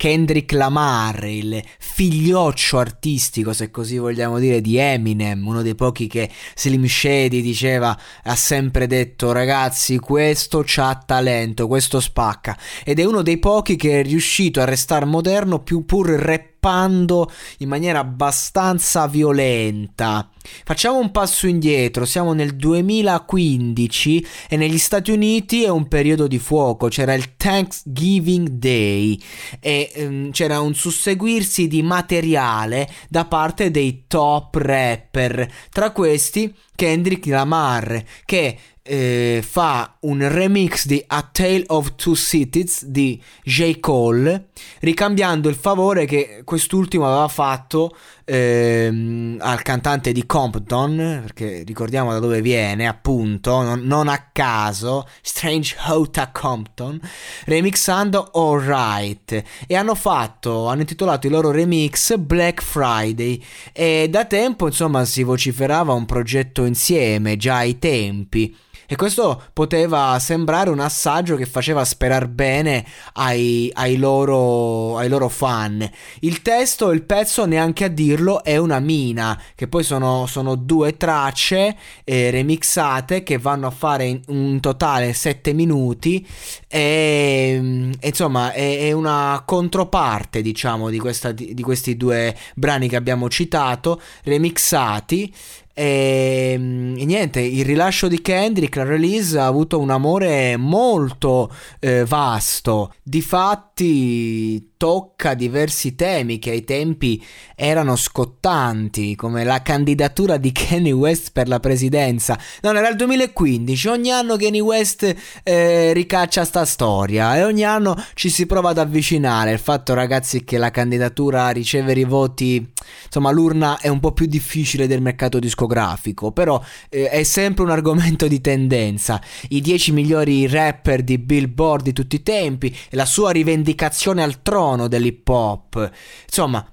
Kendrick Lamar, il figlioccio artistico, se così vogliamo dire, di Eminem, uno dei pochi che Slim Shady diceva, ha sempre detto ragazzi questo c'ha talento, questo spacca. Ed è uno dei pochi che è riuscito a restare moderno più pur rap scappando in maniera abbastanza violenta. Facciamo un passo indietro, siamo nel 2015 e negli Stati Uniti è un periodo di fuoco, c'era il Thanksgiving Day e um, c'era un susseguirsi di materiale da parte dei top rapper, tra questi Kendrick Lamar che eh, fa un remix di A Tale of Two Cities di J. Cole, ricambiando il favore che quest'ultimo aveva fatto ehm, al cantante di Compton, perché ricordiamo da dove viene, appunto, non, non a caso, Strange Hota Compton, remixando Alright. E hanno fatto, hanno intitolato il loro remix Black Friday. E da tempo, insomma, si vociferava un progetto insieme, già ai tempi. E questo poteva sembrare un assaggio che faceva sperare bene ai, ai, loro, ai loro fan. Il testo, il pezzo, neanche a dirlo, è una mina, che poi sono, sono due tracce eh, remixate che vanno a fare in un totale 7 minuti. E, e insomma, è, è, una controparte, diciamo, di, questa, di, di questi due brani che abbiamo citato, remixati. E, ehm, e, niente, il rilascio di Kendrick, la release ha avuto un amore molto eh, vasto. Difatti tocca diversi temi che ai tempi erano scottanti, come la candidatura di Kanye West per la presidenza. Non era il 2015, ogni anno Kanye West eh, ricaccia sta storia e ogni anno ci si prova ad avvicinare. Il fatto, ragazzi, che la candidatura ricevere i voti, insomma, l'urna è un po' più difficile del mercato discografico, però eh, è sempre un argomento di tendenza. I 10 migliori rapper di Billboard di tutti i tempi la sua rivendicazione al trono dell'hip hop. Insomma,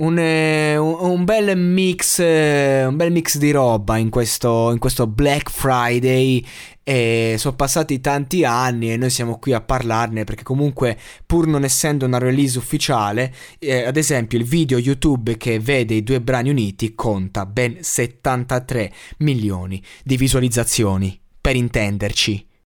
un, eh, un, bel mix, eh, un bel mix di roba in questo, in questo Black Friday. E sono passati tanti anni e noi siamo qui a parlarne perché comunque pur non essendo una release ufficiale, eh, ad esempio il video YouTube che vede i due brani uniti conta ben 73 milioni di visualizzazioni, per intenderci.